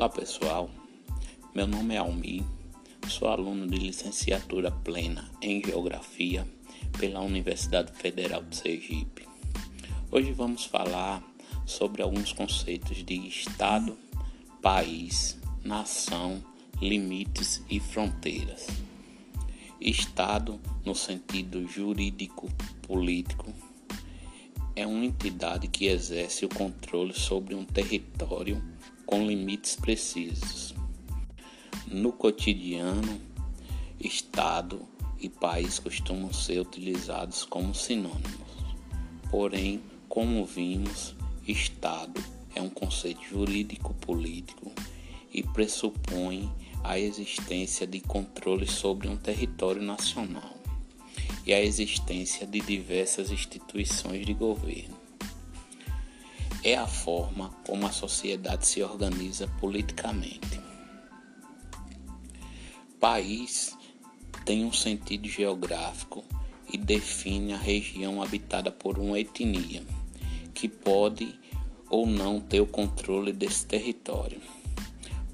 Olá pessoal, meu nome é Almi, sou aluno de licenciatura plena em Geografia pela Universidade Federal de Sergipe. Hoje vamos falar sobre alguns conceitos de Estado, país, nação, limites e fronteiras. Estado, no sentido jurídico-político, é uma entidade que exerce o controle sobre um território com limites precisos. No cotidiano, Estado e país costumam ser utilizados como sinônimos. Porém, como vimos, Estado é um conceito jurídico-político e pressupõe a existência de controle sobre um território nacional e a existência de diversas instituições de governo é a forma como a sociedade se organiza politicamente. País tem um sentido geográfico e define a região habitada por uma etnia, que pode ou não ter o controle desse território.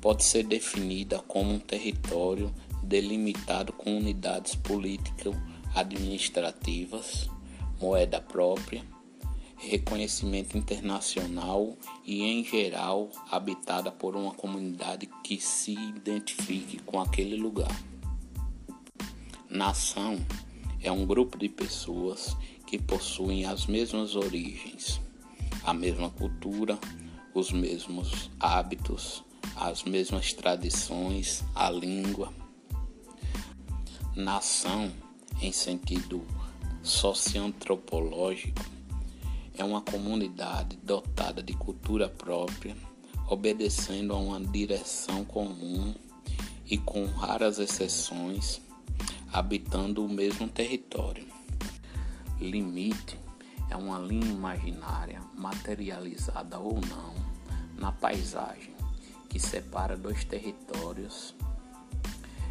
Pode ser definida como um território delimitado com unidades político-administrativas, moeda própria, reconhecimento internacional e, em geral, habitada por uma comunidade que se identifique com aquele lugar. Nação é um grupo de pessoas que possuem as mesmas origens, a mesma cultura, os mesmos hábitos, as mesmas tradições, a língua. Nação, em sentido socioantropológico, é uma comunidade dotada de cultura própria, obedecendo a uma direção comum e, com raras exceções, habitando o mesmo território. Limite é uma linha imaginária, materializada ou não, na paisagem que separa dois territórios.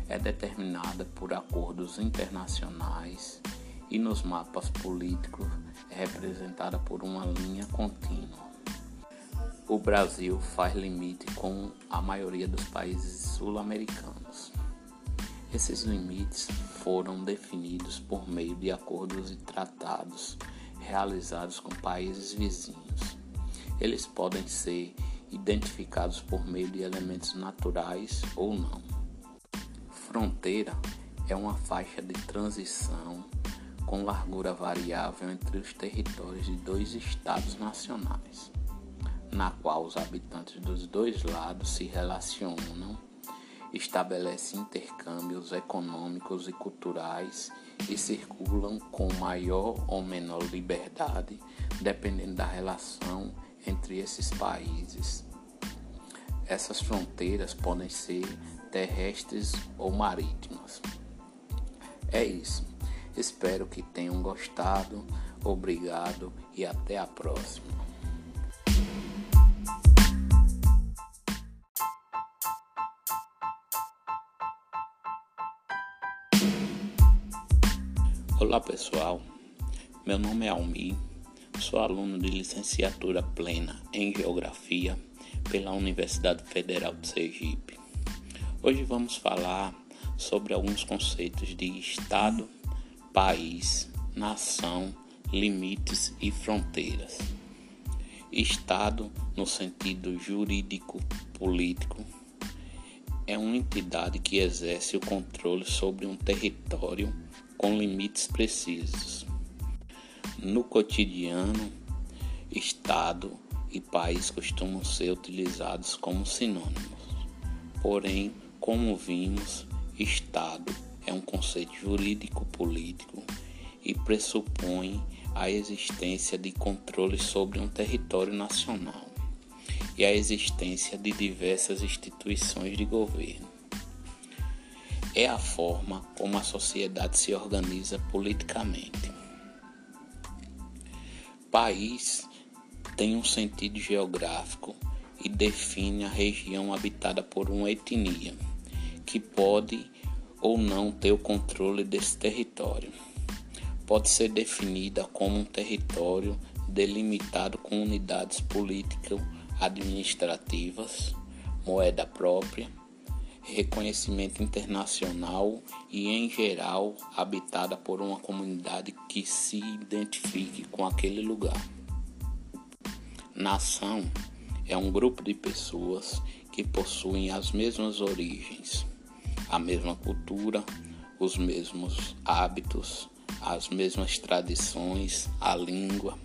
É determinada por acordos internacionais e nos mapas políticos é representada por uma linha contínua. O Brasil faz limite com a maioria dos países sul-americanos. Esses limites foram definidos por meio de acordos e tratados realizados com países vizinhos. Eles podem ser identificados por meio de elementos naturais ou não. Fronteira é uma faixa de transição com largura variável entre os territórios de dois estados nacionais, na qual os habitantes dos dois lados se relacionam, estabelecem intercâmbios econômicos e culturais e circulam com maior ou menor liberdade, dependendo da relação entre esses países. Essas fronteiras podem ser terrestres ou marítimas. É isso. Espero que tenham gostado. Obrigado e até a próxima. Olá pessoal, meu nome é Almi, sou aluno de licenciatura plena em Geografia pela Universidade Federal de Sergipe. Hoje vamos falar sobre alguns conceitos de Estado país, nação, limites e fronteiras. Estado, no sentido jurídico-político, é uma entidade que exerce o controle sobre um território com limites precisos. No cotidiano, Estado e país costumam ser utilizados como sinônimos. Porém, como vimos, Estado é um conceito jurídico-político e pressupõe a existência de controle sobre um território nacional e a existência de diversas instituições de governo. É a forma como a sociedade se organiza politicamente. País tem um sentido geográfico e define a região habitada por uma etnia, que pode ou não ter o controle desse território. Pode ser definida como um território delimitado com unidades político-administrativas, moeda própria, reconhecimento internacional e, em geral, habitada por uma comunidade que se identifique com aquele lugar. Nação é um grupo de pessoas que possuem as mesmas origens, a mesma cultura, os mesmos hábitos, as mesmas tradições, a língua.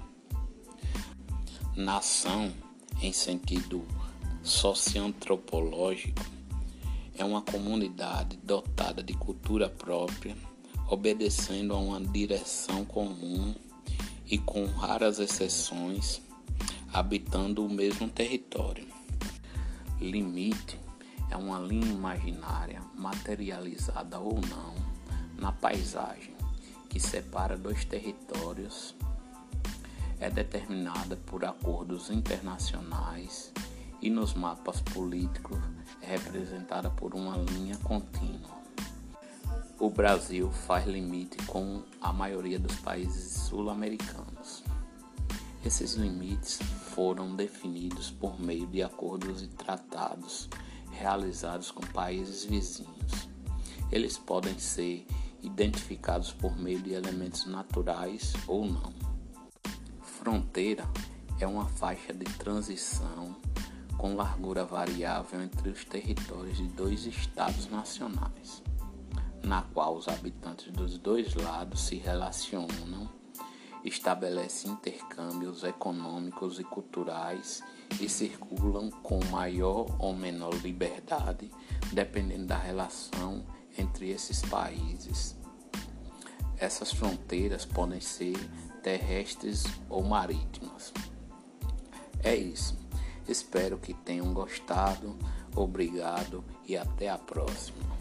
Nação, em sentido socioantropológico, é uma comunidade dotada de cultura própria, obedecendo a uma direção comum e, com raras exceções, habitando o mesmo território. Limite é uma linha imaginária, materializada ou não, na paisagem que separa dois territórios. É determinada por acordos internacionais e nos mapas políticos é representada por uma linha contínua. O Brasil faz limite com a maioria dos países sul-americanos. Esses limites foram definidos por meio de acordos e tratados realizados com países vizinhos. Eles podem ser identificados por meio de elementos naturais ou não. Fronteira é uma faixa de transição com largura variável entre os territórios de dois estados nacionais, na qual os habitantes dos dois lados se relacionam estabelece intercâmbios econômicos e culturais e circulam com maior ou menor liberdade, dependendo da relação entre esses países. Essas fronteiras podem ser terrestres ou marítimas. É isso. Espero que tenham gostado. Obrigado e até a próxima.